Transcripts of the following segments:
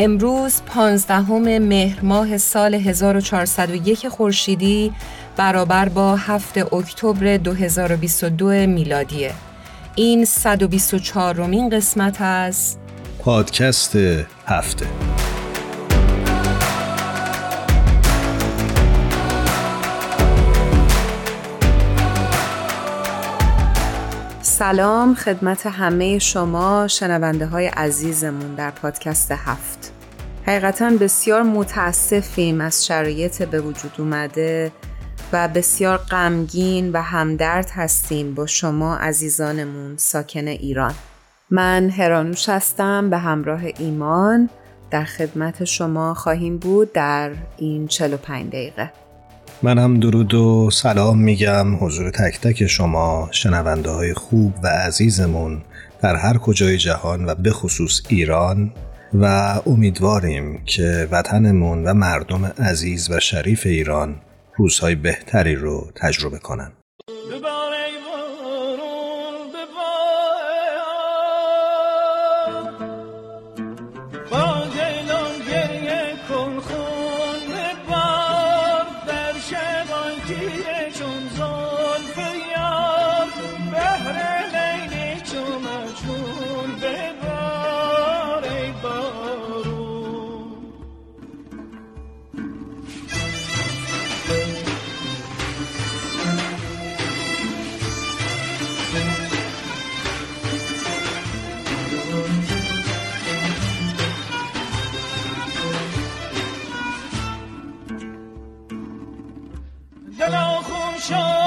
امروز پانزدهم مهر ماه سال 1401 خورشیدی برابر با 7 اکتبر 2022 میلادیه. این 124 رومین قسمت از پادکست هفته. سلام خدمت همه شما شنونده های عزیزمون در پادکست هفت. حقیقتا بسیار متاسفیم از شرایط به وجود اومده و بسیار غمگین و همدرد هستیم با شما عزیزانمون ساکن ایران. من هرانوش هستم به همراه ایمان. در خدمت شما خواهیم بود در این 45 دقیقه. من هم درود و سلام میگم حضور تک تک شما شنونده های خوب و عزیزمون در هر کجای جهان و به خصوص ایران و امیدواریم که وطنمون و مردم عزیز و شریف ایران روزهای بهتری رو تجربه کنند. 聊聊红袖。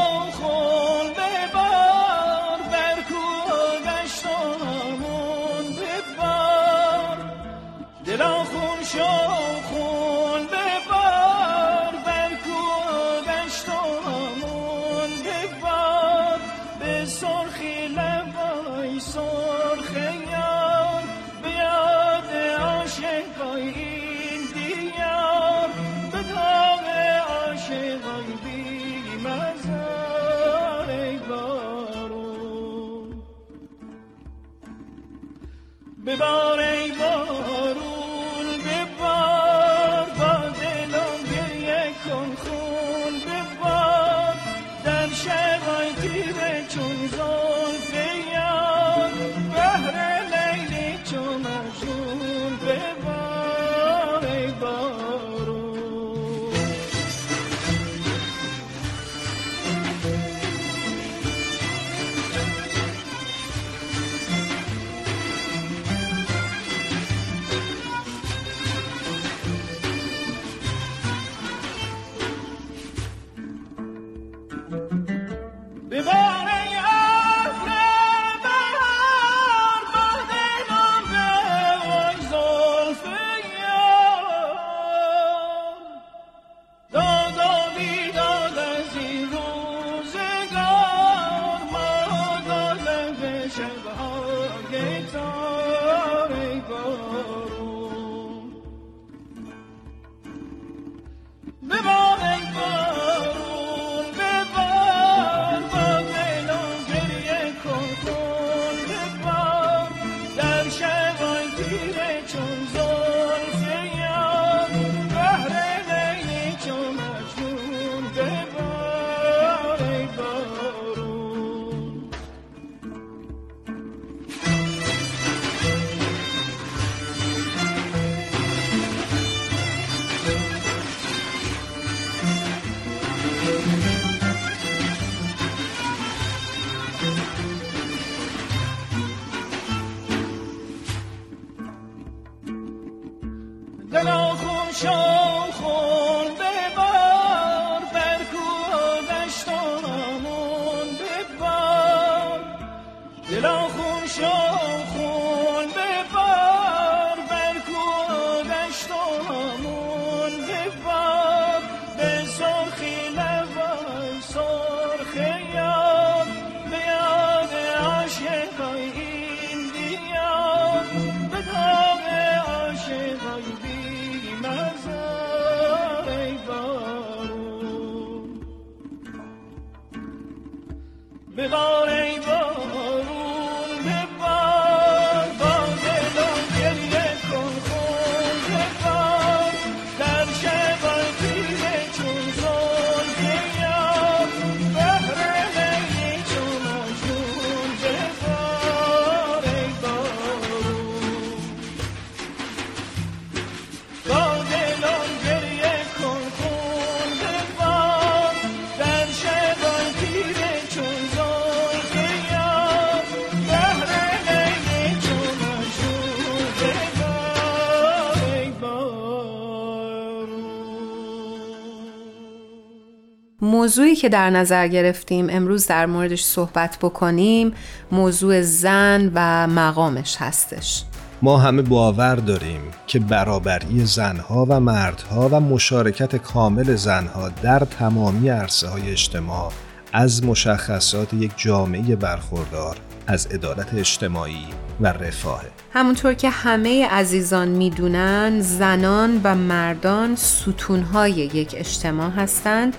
که در نظر گرفتیم امروز در موردش صحبت بکنیم موضوع زن و مقامش هستش. ما همه باور داریم که برابری زنها و مردها و مشارکت کامل زنها در تمامی عرصه های اجتماع از مشخصات یک جامعه برخوردار از عدالت اجتماعی و رفاه همونطور که همه عزیزان می‌دونن زنان و مردان ستونهای یک اجتماع هستند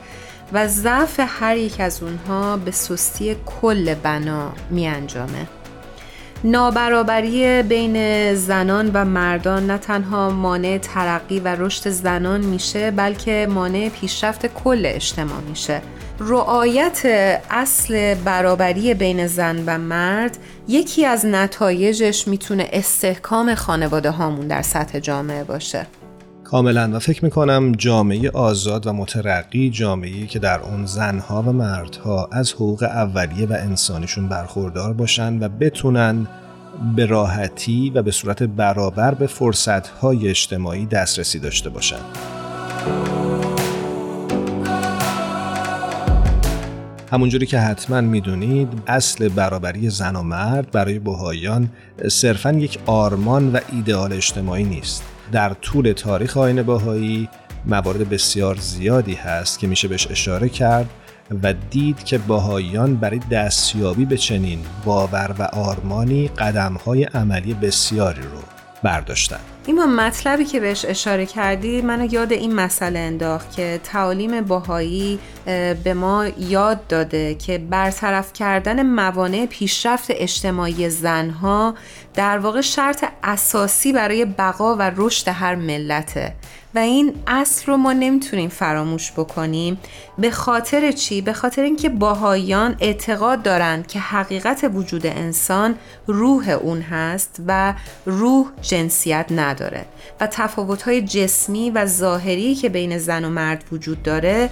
و ضعف هر یک از اونها به سستی کل بنا می انجامه. نابرابری بین زنان و مردان نه تنها مانع ترقی و رشد زنان میشه بلکه مانع پیشرفت کل اجتماع میشه رعایت اصل برابری بین زن و مرد یکی از نتایجش می‌تونه استحکام خانواده هامون در سطح جامعه باشه کاملا. و فکر می‌کنم جامعه آزاد و مترقی جامعه که در اون زنها و مردها از حقوق اولیه و انسانیشون برخوردار باشن و بتونن به راحتی و به صورت برابر به فرصتهای اجتماعی دسترسی داشته باشن. همونجوری که حتما می‌دونید اصل برابری زن و مرد برای بهایان صرفا یک آرمان و ایدئال اجتماعی نیست. در طول تاریخ آین باهایی موارد بسیار زیادی هست که میشه بهش اشاره کرد و دید که باهایان برای دستیابی به چنین باور و آرمانی قدمهای عملی بسیاری رو برداشتن این مطلبی که بهش اشاره کردی منو یاد این مسئله انداخت که تعالیم باهایی به ما یاد داده که برطرف کردن موانع پیشرفت اجتماعی زنها در واقع شرط اساسی برای بقا و رشد هر ملته. و این اصل رو ما نمی‌تونیم فراموش بکنیم. به خاطر چی؟ به خاطر اینکه باهایان اعتقاد دارند که حقیقت وجود انسان روح اون هست و روح جنسیت نداره. و تفاوت‌های جسمی و ظاهری که بین زن و مرد وجود داره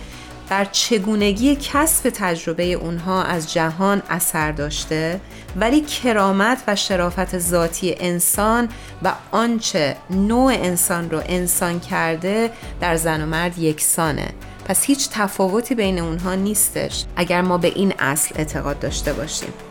بر چگونگی کسب تجربه اونها از جهان اثر داشته ولی کرامت و شرافت ذاتی انسان و آنچه نوع انسان رو انسان کرده در زن و مرد یکسانه. پس هیچ تفاوتی بین اونها نیستش اگر ما به این اصل اعتقاد داشته باشیم.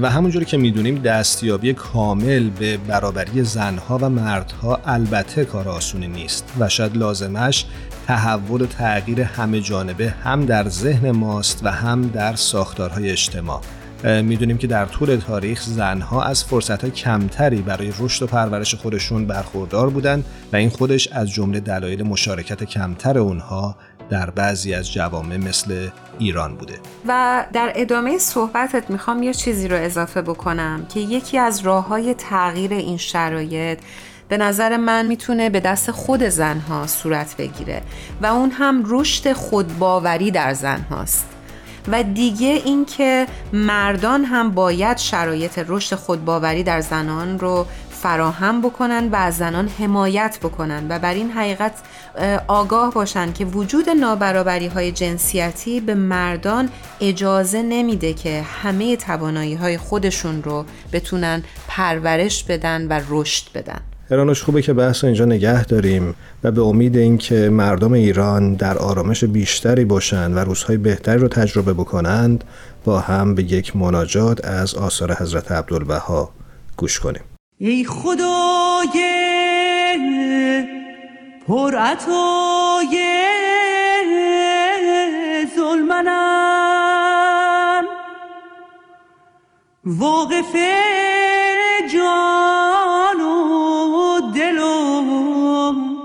و همونجوری که می‌دونیم دستیابی کامل به برابری زنها و مردها البته کار آسونی نیست و شاید لازمش تحول و تغییر همه جانبه هم در ذهن ماست و هم در ساختارهای اجتماع. می‌دونیم که در طول تاریخ زنها از فرصت کمتری برای رشد و پرورش خودشون برخوردار بودند و این خودش از جمله دلایل مشارکت کمتر اونها در بعضی از جوامع مثل ایران بوده. و در ادامه صحبتت می‌خوام یه چیزی رو اضافه بکنم که یکی از راه های تغییر این شرایط به نظر من می‌تونه به دست خود زنها صورت بگیره و اون هم رشد خودباوری در زنهاست. و دیگه اینکه مردان هم باید شرایط رشد خودباوری در زنان رو فراهم بکنن و از زنان حمایت بکنن و بر این حقیقت آگاه باشن که وجود نابرابری های جنسیتی به مردان اجازه نمیده که همه توانایی های خودشون رو بتونن پرورش بدن و رشد بدن. هرانوش خوبه که بحث اینجا نگه داریم و به امید اینکه مردم ایران در آرامش بیشتری باشند و روزهای بهتری رو تجربه بکنند با هم به یک مناجات از آثار حضرت عبدالبها گوش کنیم. ای خدای پر عطای ظلمنم واقف جان و دلم.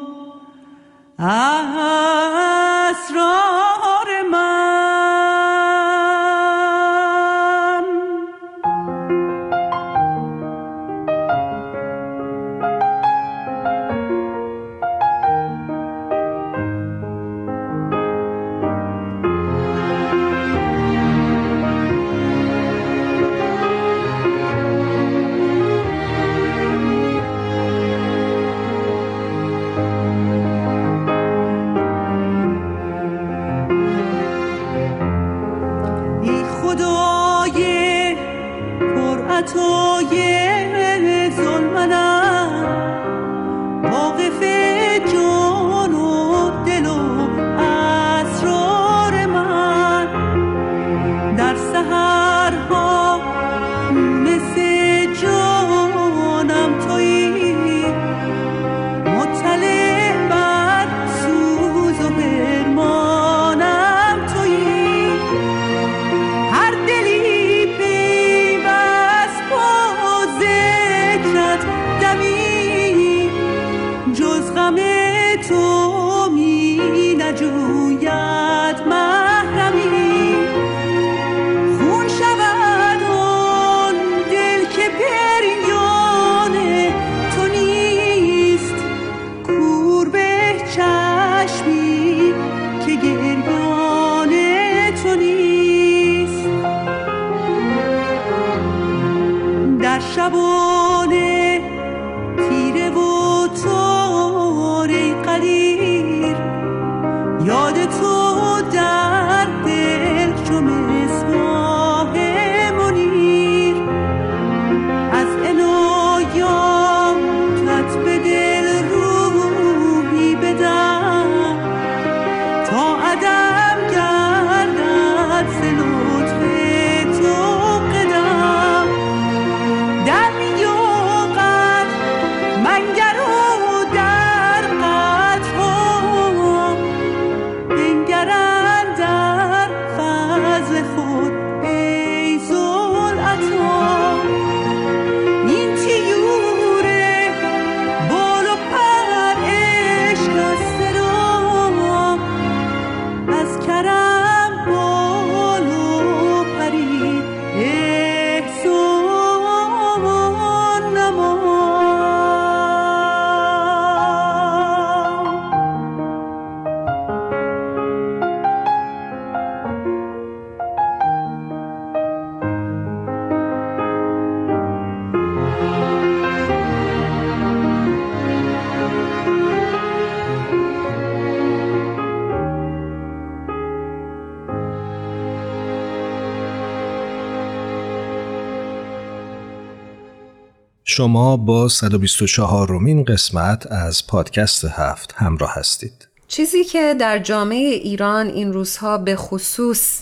شما با 124 رومین قسمت از پادکست هفت همراه هستید. چیزی که در جامعه ایران این روزها به خصوص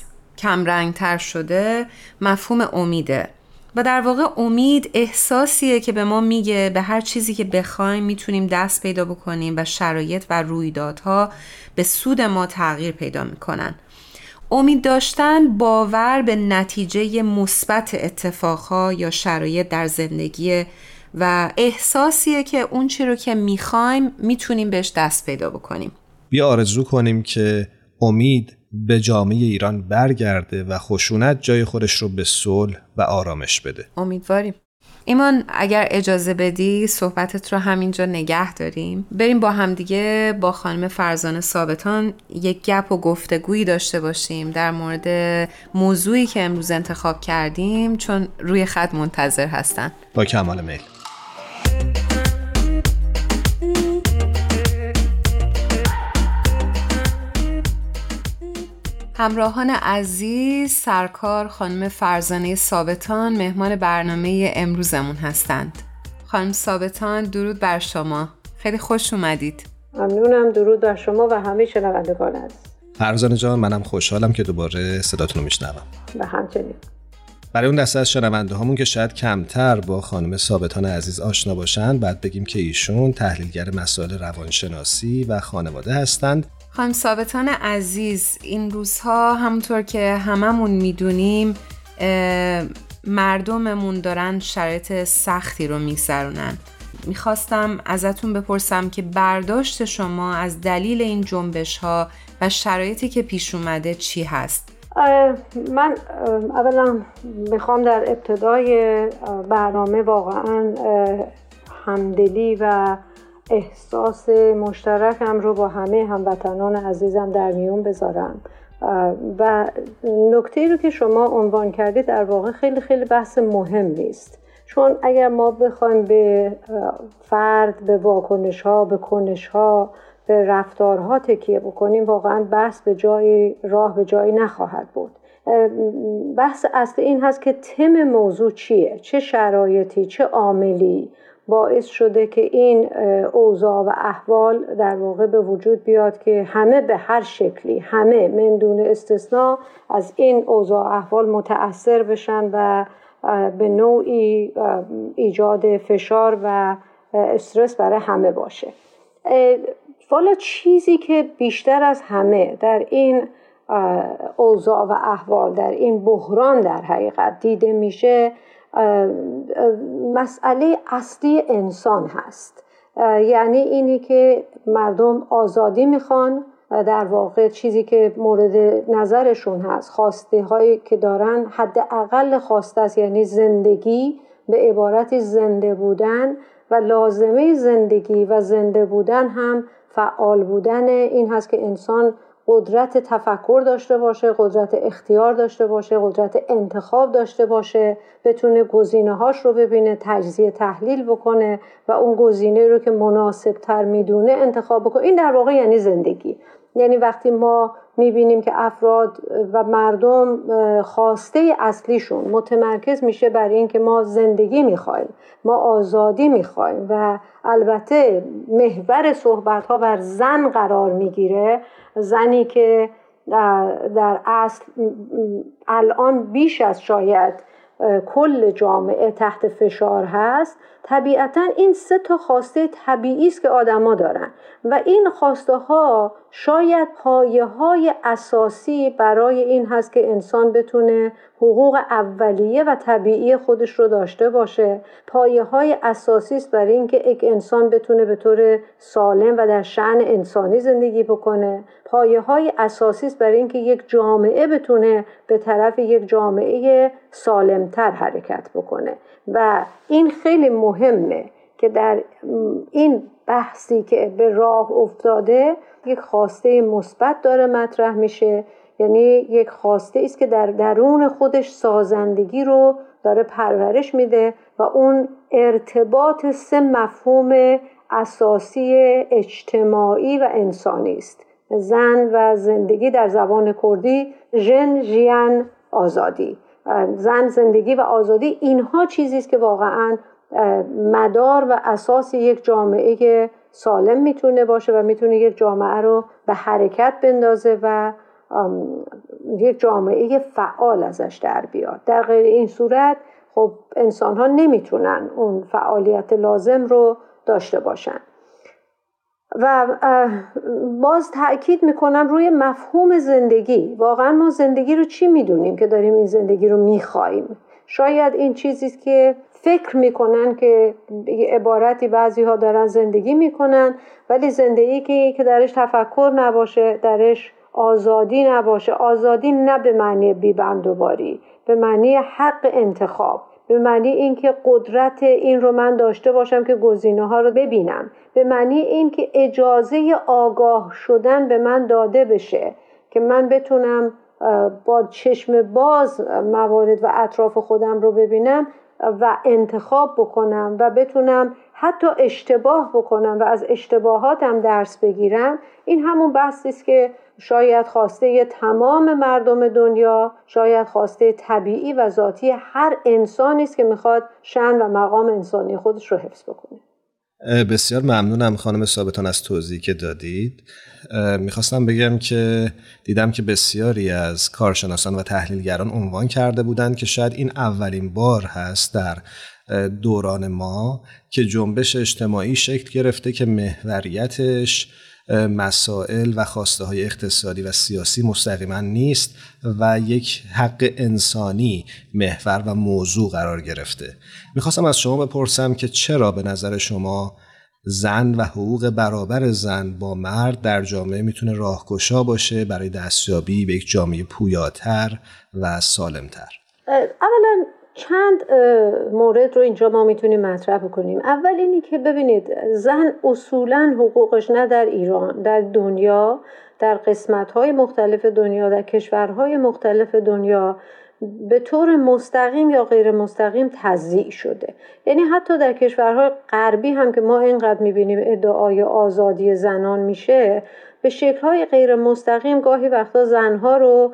تر شده مفهوم امیده و در واقع امید احساسیه که به ما میگه به هر چیزی که بخوایم می‌تونیم دست پیدا بکنیم و شرایط و رویدادها به سود ما تغییر پیدا می‌کنن امید داشتن باور به نتیجه مثبت اتفاقها یا شرایط در زندگی و احساسیه که اون چی رو که می‌خوایم می‌تونیم بهش دست پیدا بکنیم. بیا آرزو کنیم که امید به جامعه ایران برگرده و خشونت جای خودش رو به صلح و آرامش بده. امیدواریم. ایمان اگر اجازه بدی صحبتت رو همینجا نگه داریم. بریم با همدیگه با خانم فرزانه ثابتان یک گپ و گفتگویی داشته باشیم در مورد موضوعی که امروز انتخاب کردیم چون روی خط منتظر هستن. با کمال میل. همراهان عزیز سرکار خانم فرزانه ثابتان مهمان برنامه امروزمون هستند. خانم ثابتان درود بر شما. خیلی خوش اومدید. ممنونم درود بر شما و همه شنوندگان عزیز. فرزانه جان منم خوشحالم که دوباره صداتون رو میشنوم. و همچنین. برای اون دسته از شنونده همون که شاید کمتر با خانم ثابتان عزیز آشنا باشند بعد بگیم که ایشون تحلیلگر مسائل روانشناسی و خانواده هستند. خانم ثابتان عزیز این روزها همونطور که هممون می‌دونیم مردممون دارن شرایط سختی رو میگذرونن می‌خواستم ازتون بپرسم که برداشت شما از دلیل این جنبش ها و شرایطی که پیش اومده چی هست؟ من اولا می‌خوام در ابتدای برنامه واقعا همدلی و احساس مشترکم رو با همه هموطنان عزیزم در میون بذارم. و نکته رو که شما عنوان کردید در واقع خیلی خیلی بحث مهم نیست. چون اگر ما بخوایم به فرد به واکنش ها به کنش ها به رفتارها تکیه بکنیم واقعا بحث به جای راه به جایی نخواهد بود. بحث اصلی این هست که تم موضوع چیه؟ چه شرایطی؟ چه عاملی؟ باعث شده که این اوضاع و احوال در واقع به وجود بیاد که همه به هر شکلی همه من دون استثنا از این اوضاع و احوال متاثر بشن و به نوعی ایجاد فشار و استرس برای همه باشه. والا چیزی که بیشتر از همه در این اوضاع و احوال در این بحران در حقیقت دیده میشه مسئله اصلی انسان هست. یعنی اینی که مردم آزادی می‌خوان. در واقع چیزی که مورد نظرشون هست خواسته هایی که دارن حداقل خواسته است یعنی زندگی به عبارت زنده بودن و لازمه زندگی و زنده بودن هم فعال بودن این هست که انسان قدرت تفکر داشته باشه قدرت اختیار داشته باشه قدرت انتخاب داشته باشه بتونه گزینه هاش رو ببینه تجزیه تحلیل بکنه و اون گزینه رو که مناسب تر می‌دونه انتخاب بکنه. این در واقع یعنی زندگی. یعنی وقتی ما می‌بینیم که افراد و مردم خواسته اصلیشون متمرکز میشه بر اینکه ما زندگی می‌خوایم ما آزادی می‌خوایم و البته محور صحبت ها بر زن قرار می‌گیره. زنی که در اصل الان بیش از شاید کل جامعه تحت فشار هست طبیعتا این سه تا خواسته طبیعی است که آدما دارن و این خواسته ها شاید پایه های اساسی برای این هست که انسان بتونه حقوق اولیه و طبیعی خودش رو داشته باشه. پایه های اساسی است برای اینکه یک انسان بتونه به طور سالم و در شعن انسانی زندگی بکنه. پایه های اساسی است برای اینکه یک جامعه بتونه به طرف یک جامعه سالمتر حرکت بکنه. و این خیلی مهمه که در این بحثی که به راه افتاده یک خواسته مثبت داره مطرح میشه. یعنی یک خواسته است که در درون خودش سازندگی رو داره پرورش میده و اون ارتباط سه مفهوم اساسی اجتماعی و انسانی است. زن و زندگی در زبان کردی ژن ژیان آزادی. زن زندگی و آزادی اینها چیزی است که واقعا مدار و اساس یک جامعه سالم می‌تونه باشه و می‌تونه یک جامعه رو به حرکت بندازه و یک جامعه فعال ازش در بیاد. در غیر این صورت خب انسان ها نمی‌تونن اون فعالیت لازم رو داشته باشن. و باز تاکید می‌کنم روی مفهوم زندگی. واقعا ما زندگی رو چی می‌دونیم که داریم این زندگی رو میخواییم شاید این چیزی که فکر می‌کنن که عبارتی بعضی ها دارن زندگی می‌کنن ولی زندگی که درش تفکر نباشه درش آزادی نباشه. آزادی نه به معنی بیبندوباری به معنی حق انتخاب به معنی اینکه قدرت این رو من داشته باشم که گزینه ها رو ببینم به معنی اینکه اجازه آگاه شدن به من داده بشه که من بتونم با چشم باز موارد و اطراف خودم رو ببینم و انتخاب بکنم و بتونم حتی اشتباه بکنم و از اشتباهاتم درس بگیرم. این همون بحثی است که شاید خواسته تمام مردم دنیا شاید خواسته طبیعی و ذاتی هر انسانی است که می‌خواد شن و مقام انسانی خودش رو حفظ بکنه. بسیار ممنونم خانم ثابتان از توضیحی که دادید. می‌خواستم بگم که دیدم که بسیاری از کارشناسان و تحلیلگران عنوان کرده بودند که شاید این اولین بار هست در دوران ما که جنبش اجتماعی شکل گرفته که محوریتش مسائل و خواسته های اقتصادی و سیاسی مستقیما نیست و یک حق انسانی محور و موضوع قرار گرفته. می‌خواستم از شما بپرسم که چرا به نظر شما زن و حقوق برابر زن با مرد در جامعه می‌تونه راهگشا باشه برای دستیابی به یک جامعه پویاتر و سالمتر؟ اولا چند مورد رو اینجا ما می‌تونیم مطرح بکنیم. اول اینی که ببینید زن اصولا حقوقش نه در ایران در دنیا در قسمت های مختلف دنیا در کشورهای مختلف دنیا به طور مستقیم یا غیر مستقیم تضییع شده. یعنی حتی در کشورهای غربی هم که ما اینقدر می‌بینیم ادعای آزادی زنان میشه به شکلهای غیر مستقیم گاهی وقتا زنها رو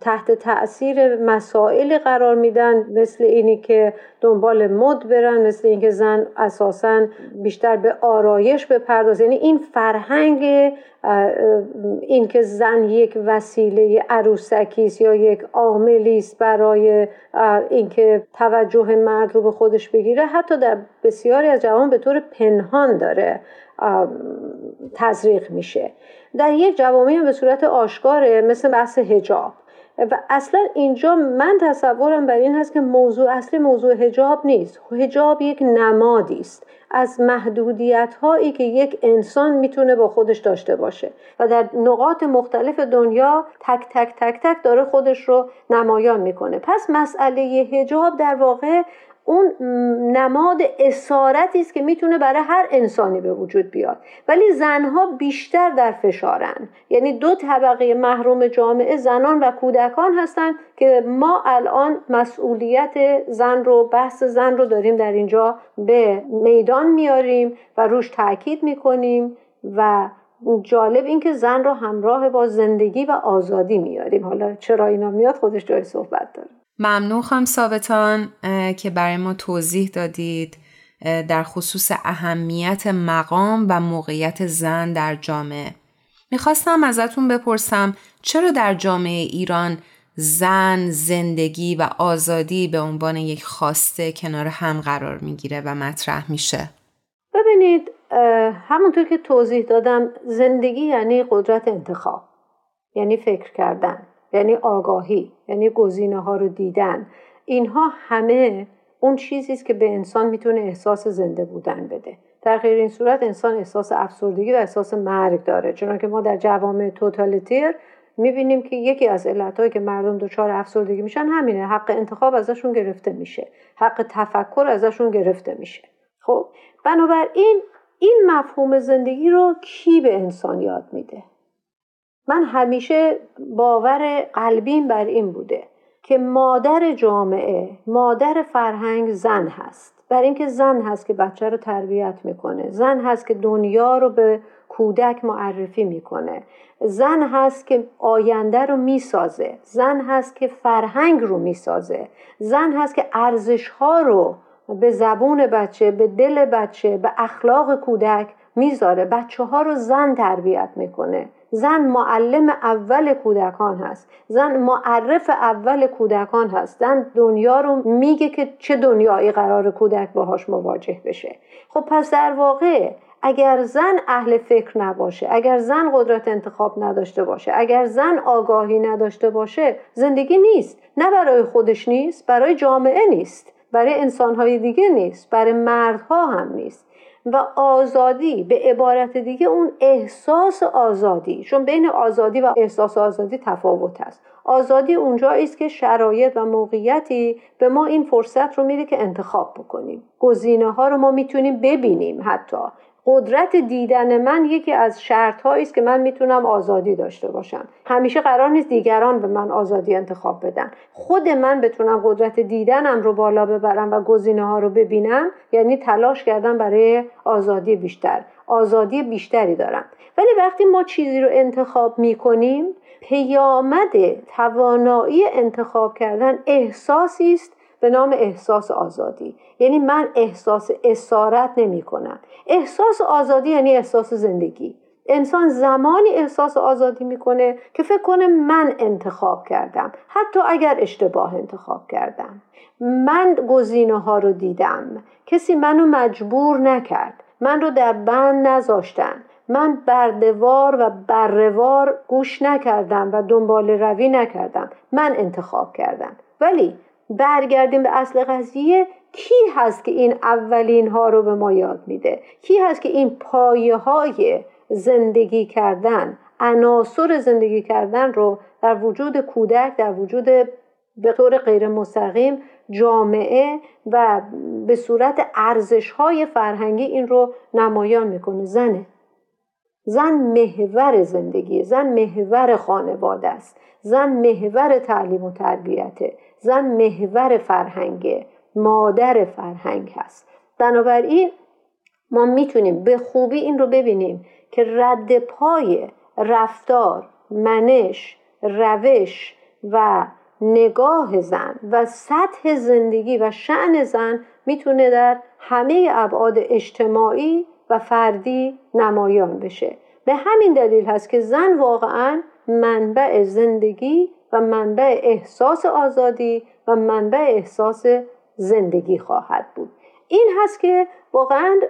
تحت تاثیر مسائل قرار میدن مثل اینی که دنبال مد برن مثل اینکه زن اساسا بیشتر به آرایش بپرداز یعنی این فرهنگ اینکه زن یک وسیله عروسکی است یا یک عاملی است برای اینکه توجه مرد رو به خودش بگیره حتی در بسیاری از جوان به طور پنهان داره. تزریق میشه. در یک جوامع به صورت آشکاره مثل بحث هجاب و اصلا اینجا من تصورم بر این هست که موضوع اصلی موضوع هجاب نیست. هجاب یک نمادی است. از محدودیت هایی که یک انسان می‌تونه با خودش داشته باشه. و در نقاط مختلف دنیا تک تک تک تک داره خودش رو نمایان می‌کنه. پس مسئله هجاب در واقع اون نماد اسارتی است که می‌تونه برای هر انسانی به وجود بیاد. ولی زنها بیشتر در فشارن. یعنی دو طبقه محروم جامعه زنان و کودکان هستند که ما الان مسئولیت زن رو بحث زن رو داریم در اینجا به میدان میاریم و روش تاکید می‌کنیم و جالب این که زن رو همراه با زندگی و آزادی میاریم. حالا چرا اینا میاد؟ خودش جای صحبت داره. ممنون خواهم ثابتان که برای ما توضیح دادید در خصوص اهمیت مقام و موقعیت زن در جامعه می‌خواستم ازتون بپرسم چرا در جامعه ایران زن، زندگی و آزادی به عنوان یک خواسته کنار هم قرار می‌گیره و مطرح میشه؟ ببینید همونطور که توضیح دادم زندگی یعنی قدرت انتخاب یعنی فکر کردن یعنی آگاهی یعنی گزینه ها رو دیدن. اینها همه اون چیزی است که به انسان می‌تونه احساس زنده بودن بده. در غیر این صورت انسان احساس افسردگی و احساس مرگ داره. چون که ما در جوامع توتالیتیر می‌بینیم که یکی از علتهایی که مردم دچار افسردگی میشن همینه. حق انتخاب ازشون گرفته میشه. حق تفکر ازشون گرفته میشه. خب بنابراین این مفهوم زندگی رو کی به انسان یاد میده؟ من همیشه باور قلبیم بر این بوده که مادر جامعه مادر فرهنگ زن هست. بر اینکه زن هست که بچه رو تربیت می‌کنه زن هست که دنیا رو به کودک معرفی می‌کنه زن هست که آینده رو می‌سازه زن هست که فرهنگ رو می‌سازه زن هست که ارزش ها رو به زبون بچه به دل بچه به اخلاق کودک می‌ذاره. بچه ها رو زن تربیت می‌کنه. زن معلم اول کودکان هست. زن معرف اول کودکان هست. زن دنیا رو میگه که چه دنیایی قرار کودک باهاش مواجه بشه. خب پس در واقع اگر زن اهل فکر نباشه اگر زن قدرت انتخاب نداشته باشه اگر زن آگاهی نداشته باشه زندگی نیست. نه برای خودش نیست برای جامعه نیست. برای انسانهای دیگه نیست. برای مردها هم نیست. و آزادی به عبارت دیگه اون احساس آزادی. چون بین آزادی و احساس آزادی تفاوت است آزادی اونجایی است که شرایط و موقعیتی به ما این فرصت رو میده که انتخاب بکنیم. گزینه ها رو ما می‌تونیم ببینیم حتی. قدرت دیدن من یکی از شرط است که من می‌تونم آزادی داشته باشم. همیشه قرار نیست دیگران به من آزادی انتخاب بدن. خود من بتونم قدرت دیدنم رو بالا ببرم و گزینه ها رو ببینم یعنی تلاش کردم برای آزادی بیشتر. آزادی بیشتری دارم. ولی وقتی ما چیزی رو انتخاب می‌کنیم پیامد توانایی انتخاب کردن احساسی است به نام احساس آزادی. یعنی من احساس اسارت نمی کنم احساس آزادی یعنی احساس زندگی. انسان زمانی احساس آزادی می‌کنه که فکر کنه من انتخاب کردم. حتی اگر اشتباه انتخاب کردم. من گزینه ها رو دیدم. کسی منو مجبور نکرد. من رو در بند نذاشتن. من بردوار و بروار گوش نکردم و دنبال روی نکردم. من انتخاب کردم. ولی برگردیم به اصل قضیه کی هست که این اولین ها رو به ما یاد میده؟ کی هست که این پایه های زندگی کردن عناصر زندگی کردن رو در وجود کودک در وجود به طور غیر مستقیم جامعه و به صورت ارزش های فرهنگی این رو نمایان می‌کنه؟ زنه. زن محور زندگی زن محور خانواده است زن محور تعلیم و تربیته. زن محور فرهنگه مادر فرهنگ هست. بنابراین ما می‌تونیم به خوبی این رو ببینیم که رد پای رفتار منش روش و نگاه زن و سطح زندگی و شعن زن می‌تونه در همه ابعاد اجتماعی و فردی نمایان بشه. به همین دلیل هست که زن واقعا منبع زندگی و منبع احساس آزادی و منبع احساس زندگی خواهد بود. این هست که واقعا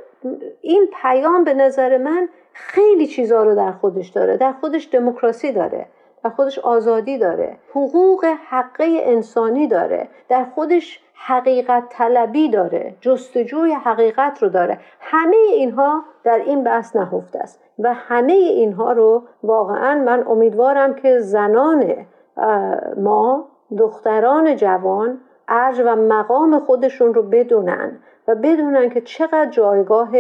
این پیام به نظر من خیلی چیزها رو در خودش داره. در خودش دموکراسی داره. در خودش آزادی داره. حقوق حقه انسانی داره. در خودش حقیقت طلبی داره. جستجوی حقیقت رو داره. همه اینها در این بحث نهفته است. و همه اینها رو واقعا من امیدوارم که زنان ما دختران جوان ارج و مقام خودشون رو بدونن و بدونن که چقدر جایگاه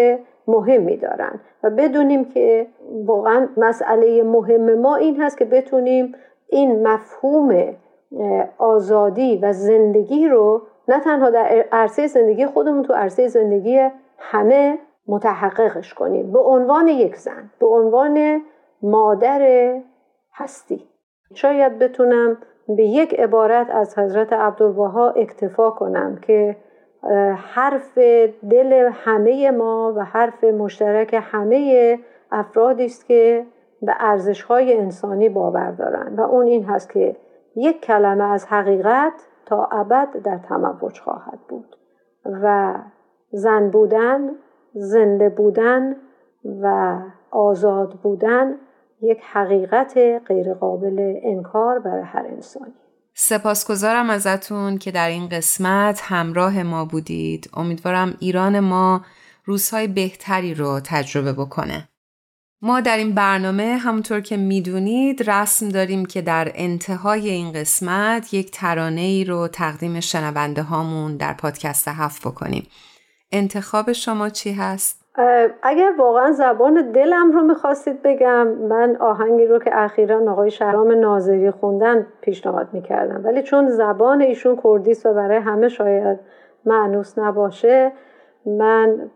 مهمی دارن و بدونیم که واقعا مسئله مهم ما این هست که بتونیم این مفهوم آزادی و زندگی رو نه تنها در عرصه زندگی خودمون تو عرصه زندگی همه متحققش کنیم. به عنوان یک زن به عنوان مادر هستی. شاید بتونم به یک عبارت از حضرت عبدالبها اکتفا کنم که حرف دل همه ما و حرف مشترک همه افرادی است که به ارزش‌های انسانی باور دارند و اون این هست که یک کلمه از حقیقت تا ابد در تموج خواهد بود و زن بودن زنده بودن و آزاد بودن یک حقیقت غیرقابل انکار برای هر انسانی. سپاسگزارم ازتون که در این قسمت همراه ما بودید. امیدوارم ایران ما روزهای بهتری رو تجربه بکنه. ما در این برنامه همونطور که می‌دونید رسم داریم که در انتهای این قسمت یک ترانه ای رو تقدیم شنونده هامون در پادکست هفت بکنیم. انتخاب شما چی هست؟ اگر واقعا زبان دلم رو می‌خواستید بگم من آهنگی رو که اخیرا آقای شهرام ناظری خوندن پیشنهاد می‌کردم. ولی چون زبان ایشون کردیست و برای همه شاید معنوس نباشه من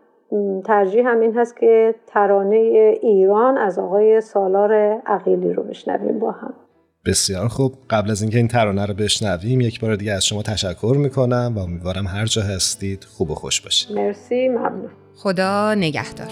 ترجیح هم این هست که ترانه ایران از آقای سالار عقیلی رو بشنویم با هم. بسیار خوب. قبل از اینکه این ترانه رو بشنویم یک بار دیگه از شما تشکر می‌کنم و امیدوارم هر جا هستید خوب و خوش باشید. مرسی ممنون. خدا نگهدار.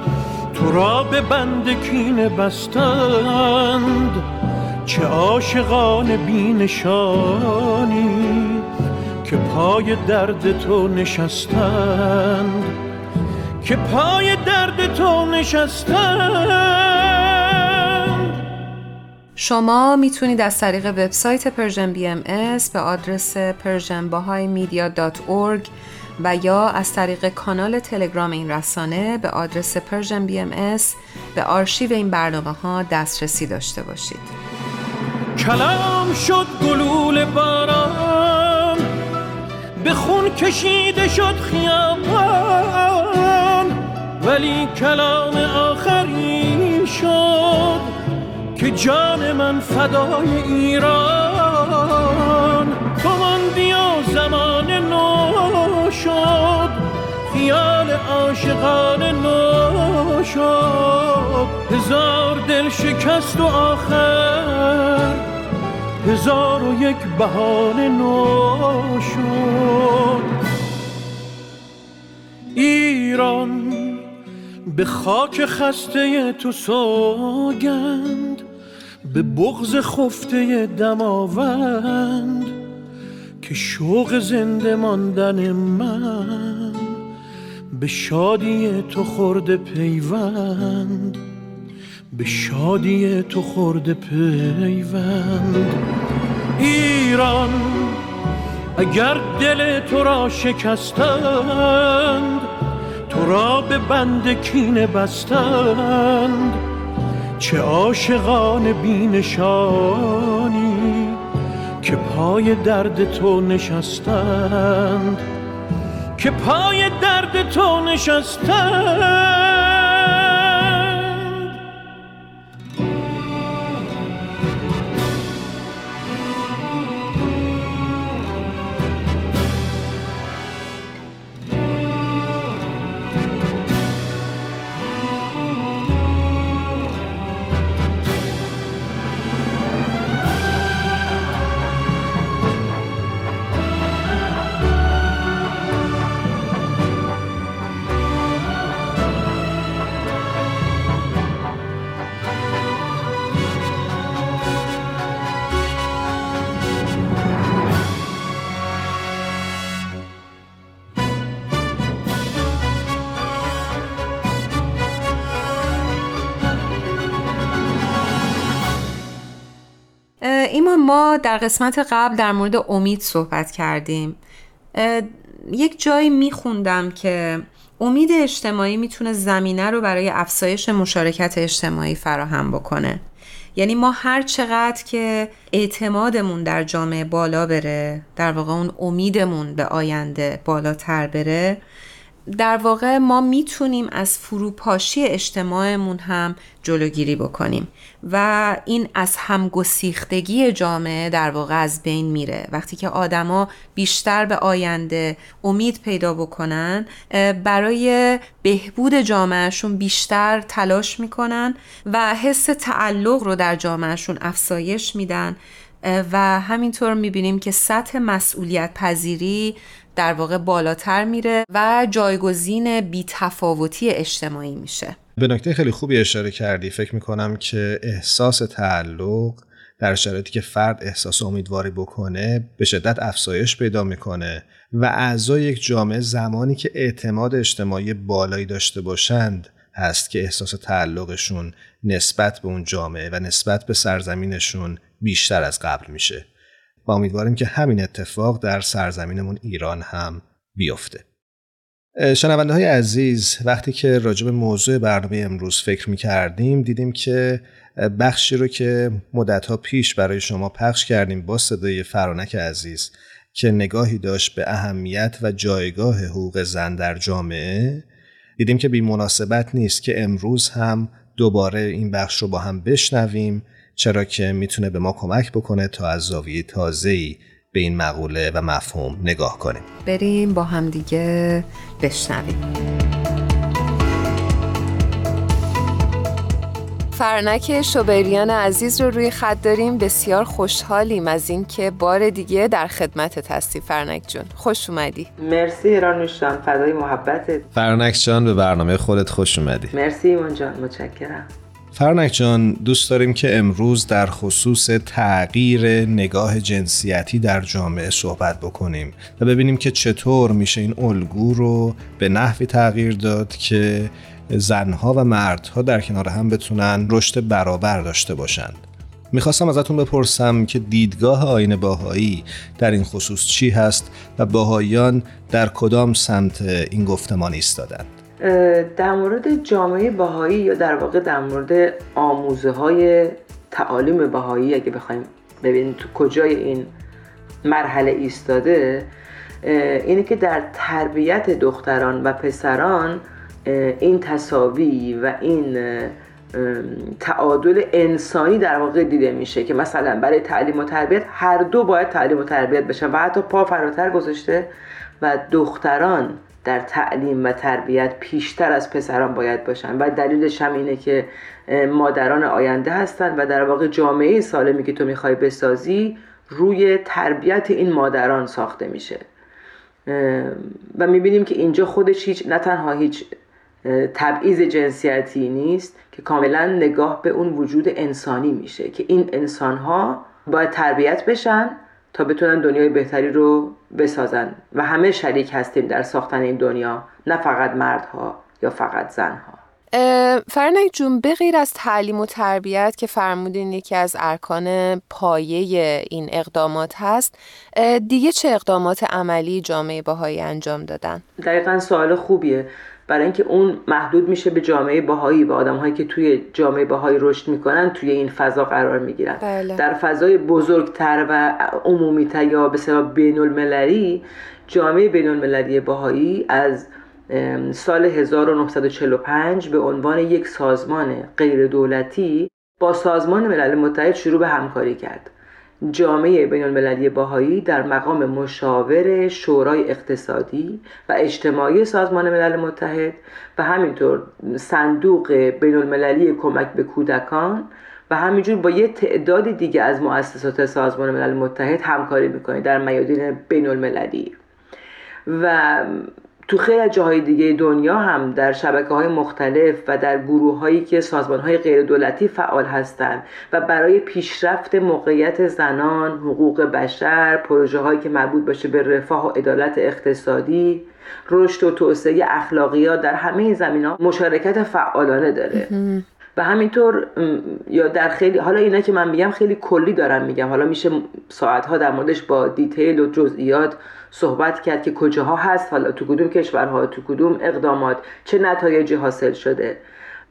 تو را به بند کینه بستند. چه عاشقان بینشانی که پای درد تو نشستند. که پای درد تو نشستند. شما می‌تونید از طریق وبسایت پرژن بی ام به آدرس persianbahaimedia.org و یا از طریق کانال تلگرام این رسانه به آدرس Persian BM به آرشیو این برنامه ها دسترسی داشته باشید. کلام شد گلول باران به خون کشیده شد خیابان. ولی کلام آخری شد که جان من فدای ایران. شد خیال عاشقان نو شد. هزار دل شکست و آخر هزار و یک بهانه نو شد. ایران به خاک خسته تو سوگند به بغز خفته دماوند که شوق زنده ماندن من به شادی تو خورده پیوند به شادی تو خورده پیوند. ایران اگر دل تو را شکستند تو را به بند کینه بستند. چه عاشقان بینشانی که پای درد تو نشستند که پای درد تو نشستند. ما در قسمت قبل در مورد امید صحبت کردیم. یک جایی میخوندم که امید اجتماعی می‌تونه زمینه رو برای افزایش مشارکت اجتماعی فراهم بکنه. یعنی ما هر چقدر که اعتمادمون در جامعه بالا بره در واقع اون امیدمون به آینده بالاتر بره در واقع ما می‌تونیم از فروپاشی اجتماعمون هم جلوگیری بکنیم. و این از همگسیختگی جامعه در واقع از بین میره. وقتی که آدما بیشتر به آینده امید پیدا بکنن برای بهبود جامعهشون بیشتر تلاش می‌کنن و حس تعلق رو در جامعهشون افزایش میدن. و همینطور می‌بینیم که سطح مسئولیت پذیری در واقع بالاتر میره و جایگزین بیتفاوتی اجتماعی میشه. به نکته خیلی خوبی اشاره کردی فکر می‌کنم که احساس تعلق در شرایطی که فرد احساس امیدواری بکنه به شدت افزایش پیدا می‌کنه و اعضای یک جامعه زمانی که اعتماد اجتماعی بالایی داشته باشند هست که احساس تعلقشون نسبت به اون جامعه و نسبت به سرزمینشون بیشتر از قبل میشه و امیدواریم که همین اتفاق در سرزمینمون ایران هم بیفته. شنونده های عزیز وقتی که راجب موضوع برنامه امروز فکر می کردیم دیدیم که بخشی رو که مدتها پیش برای شما پخش کردیم با صدای فرانک عزیز که نگاهی داشت به اهمیت و جایگاه حقوق زن در جامعه دیدیم که بی مناسبت نیست که امروز هم دوباره این بخش رو با هم بشنویم چرا که می‌تونه به ما کمک بکنه تا از زاویه تازه‌ای به این مقوله و مفهوم نگاه کنیم. بریم با هم دیگه بشنویم. فرنک شوبریان عزیز رو روی خط داریم. بسیار خوشحالیم از اینکه بار دیگه در خدمت هستی فرنک جون خوش اومدی. مرسی ایرانوش جان فدای محبتت. فرنک جان به برنامه خودت خوش اومدی. مرسی ایمان جان متشکرم. فرنک جان دوست داریم که امروز در خصوص تغییر نگاه جنسیتی در جامعه صحبت بکنیم و ببینیم که چطور میشه این الگو رو به نحوی تغییر داد که زنها و مردها در کنار هم بتونن رشد برابر داشته باشند. می‌خواستم ازتون بپرسم که دیدگاه آین باهایی در این خصوص چی هست و باهایان در کدام سمت این گفتمان ایستادند در مورد جامعه باهایی یا در واقع در مورد آموزه های تعالیم باهایی اگه بخوایم ببینیم تو کجای این مرحله ایستاده اینه که در تربیت دختران و پسران این تصاوی و این تعادل انسانی در واقع دیده میشه که مثلا برای تعلیم و تربیت هر دو باید تعلیم و تربیت بشن و حتی پا فراتر گذاشته و دختران در تعلیم و تربیت پیشتر از پسران باید باشن. و دلیلش هم اینه که مادران آینده هستند و در واقع جامعه سالمی که تو می‌خوای بسازی روی تربیت این مادران ساخته میشه. و می‌بینیم که اینجا خودش هیچ نه تنها هیچ تبعیض جنسیتی نیست که کاملا نگاه به اون وجود انسانی میشه که این انسان ها باید تربیت بشن تا بتونن دنیای بهتری رو بسازن. و همه شریک هستیم در ساختن این دنیا نه فقط مردها یا فقط زنها. فرنک جون به غیر از تعلیم و تربیت که فرمودین یکی از ارکان پایه این اقدامات هست دیگه چه اقدامات عملی جامعه باهایی انجام دادن؟ دقیقا سوال خوبیه. برای اینکه اون محدود میشه به جامعه باهایی و آدمهایی که توی جامعه باهایی رشد می‌کنن توی این فضا قرار می‌گیرن بله. در فضای بزرگتر و عمومیتر یا به سبب بین المللی جامعه بین المللی باهایی از سال 1945 به عنوان یک سازمان غیر دولتی با سازمان ملل متحد شروع به همکاری کرد جامعه بین المللی باهایی در مقام مشاور شورای اقتصادی و اجتماعی سازمان ملل متحد و همینطور صندوق بین المللی کمک به کودکان و همینجور با یه تعداد دیگه از مؤسسات سازمان ملل متحد همکاری می‌کنه در میادین بین المللی و تو خیلی جاهای دیگه دنیا هم در شبکه های مختلف و در گروه هایی که سازمان های غیر دولتی فعال هستند و برای پیشرفت موقعیت زنان، حقوق بشر، پروژه هایی که مربوط باشه به رفاه و عدالت اقتصادی، رشد و توسعه اخلاقیات در همه زمین ها مشارکت فعالانه داره. و همینطور یا در خیلی حالا اینا که من میگم خیلی کلی دارم میگم. حالا میشه ساعتها در موردش با دیتیل و جزئیات صحبت کرد که کجاها هست حالا تو کدوم کشورها تو کدوم اقدامات چه نتایجی حاصل شده.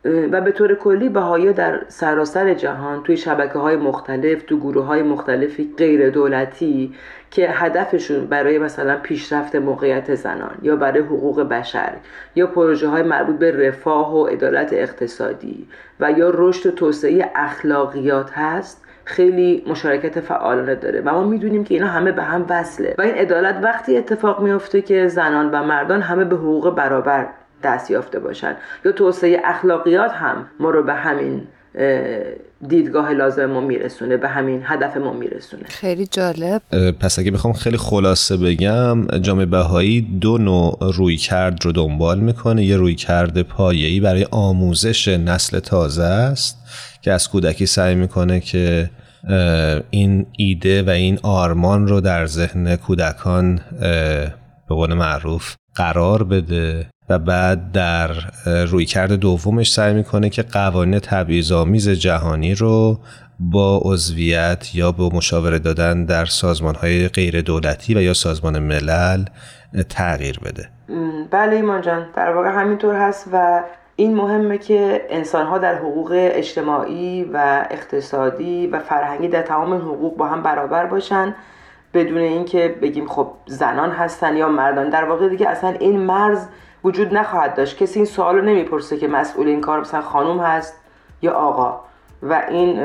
و به طور کلی بهایی در سراسر جهان توی شبکه های مختلف تو گروه های مختلفی غیر دولتی که هدفشون برای مثلا پیشرفت موقعیت زنان یا برای حقوق بشر یا پروژه های مربوط به رفاه و عدالت اقتصادی و یا رشد توسعه اخلاقیات هست خیلی مشارکت فعالانه داره و ما می‌دونیم که اینا همه به هم وصله. و این عدالت وقتی اتفاق میفته که زنان و مردان همه به حقوق برابر دست یافته باشن. یا توسعه اخلاقیات هم ما رو به همین دیدگاه لازم ما میرسونه به همین هدف ما میرسونه. خیلی جالب. پس اگه بخوام خیلی خلاصه بگم جامعه بهایی دو نوع روی کرد رو دنبال می‌کنه. یه روی کرد پایه‌ای برای آموزش نسل تازه است که از کودکی سعی می‌کنه که این ایده و این آرمان رو در ذهن کودکان به قول معروف قرار بده و بعد در رویکرد دومش سعی می‌کنه که قوانین تبعیض‌آمیز جهانی رو با عضویت یا با مشاوره دادن در سازمان های غیر دولتی و یا سازمان ملل تغییر بده. بله ایمان جان در واقع همینطور هست و این مهمه که انسان ها در حقوق اجتماعی و اقتصادی و فرهنگی در تمام حقوق با هم برابر باشن بدون اینکه بگیم خب زنان هستن یا مردان. در واقع دیگه اصلا این مرز وجود نخواهد داشت. کسی این سوال رو نمی‌پرسه که مسئول این کار مثلا خانوم هست یا آقا. و این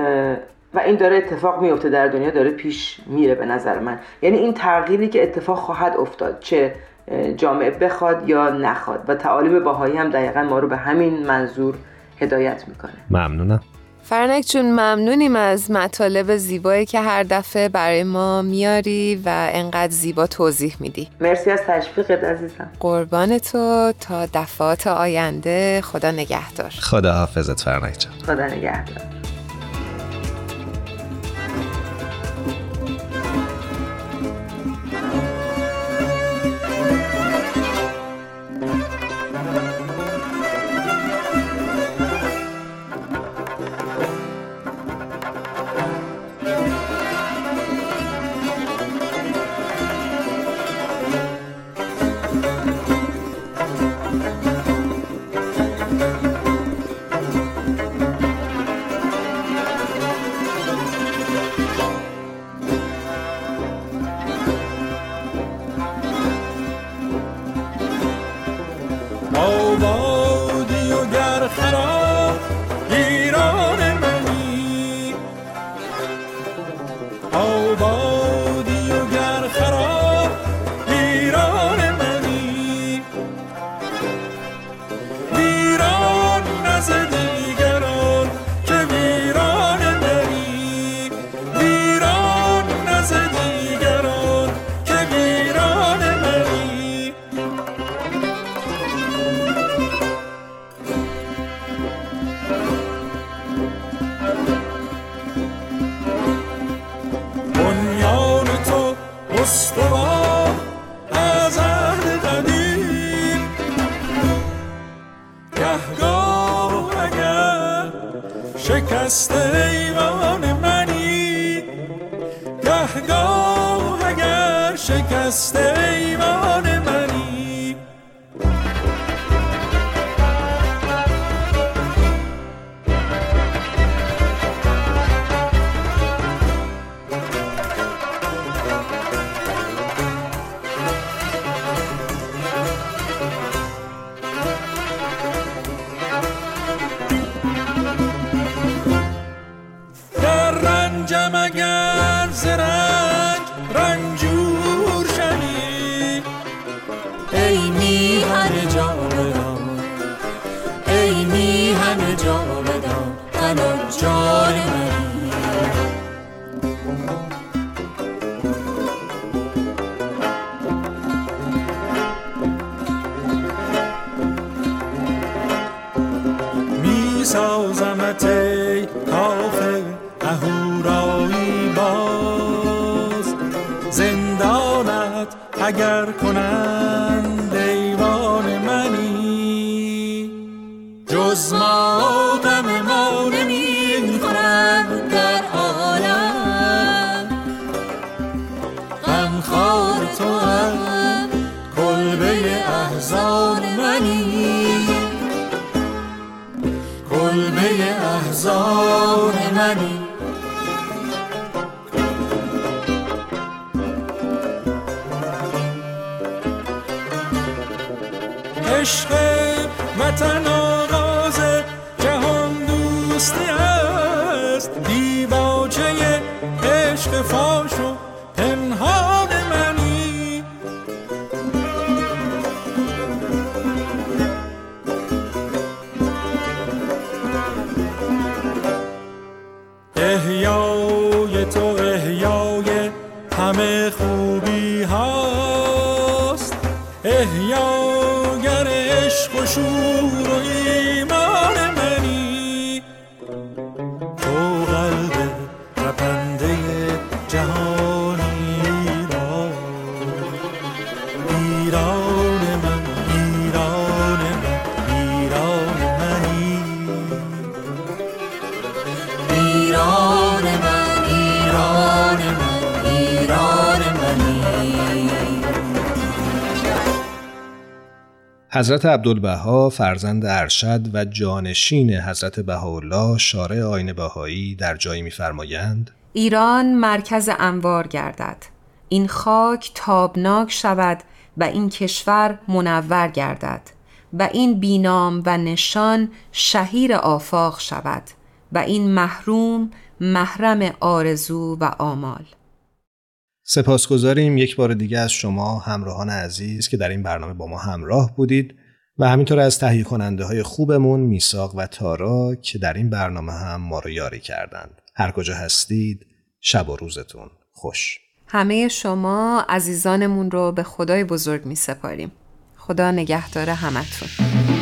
و این داره اتفاق میفته در دنیا داره پیش میره به نظر من. یعنی این تغییری که اتفاق خواهد افتاد. چه جامعه بخواد یا نخواد. و تعالیم بهایی هم دقیقا ما رو به همین منظور هدایت می‌کنه. ممنونم. فرنک جون ممنونیم از مطالب زیبایی که هر دفعه برای ما میاری و انقدر زیبا توضیح میدی. مرسی از تشویقت عزیزم. قربان تو. تا دفعات آینده خدا نگهدار. خدا حافظت فرنک جان. خدا نگهدار. میهن جاودان تن جان منی می سازمت ای کاخ اهورایی باز. زندانت اگر کنند احیاگر عشق و شور و ایمان حضرت عبدالبها فرزند ارشد و جانشین حضرت بهاءالله شارع آین بهایی در جایی می‌فرمایند؟ ایران مرکز انوار گردد. این خاک تابناک شود و این کشور منور گردد و این بینام و نشان شهیر آفاق شود و این محروم محرم آرزو و آمال. سپاسگزاریم یک بار دیگه از شما همراهان عزیز که در این برنامه با ما همراه بودید و همینطور از تهیه کننده های خوبمون میساق و تارا که در این برنامه هم ما رو یاری کردند. هر کجا هستید شب و روزتون خوش. همه شما عزیزانمون رو به خدای بزرگ می سپاریم خدا نگهدار همتون.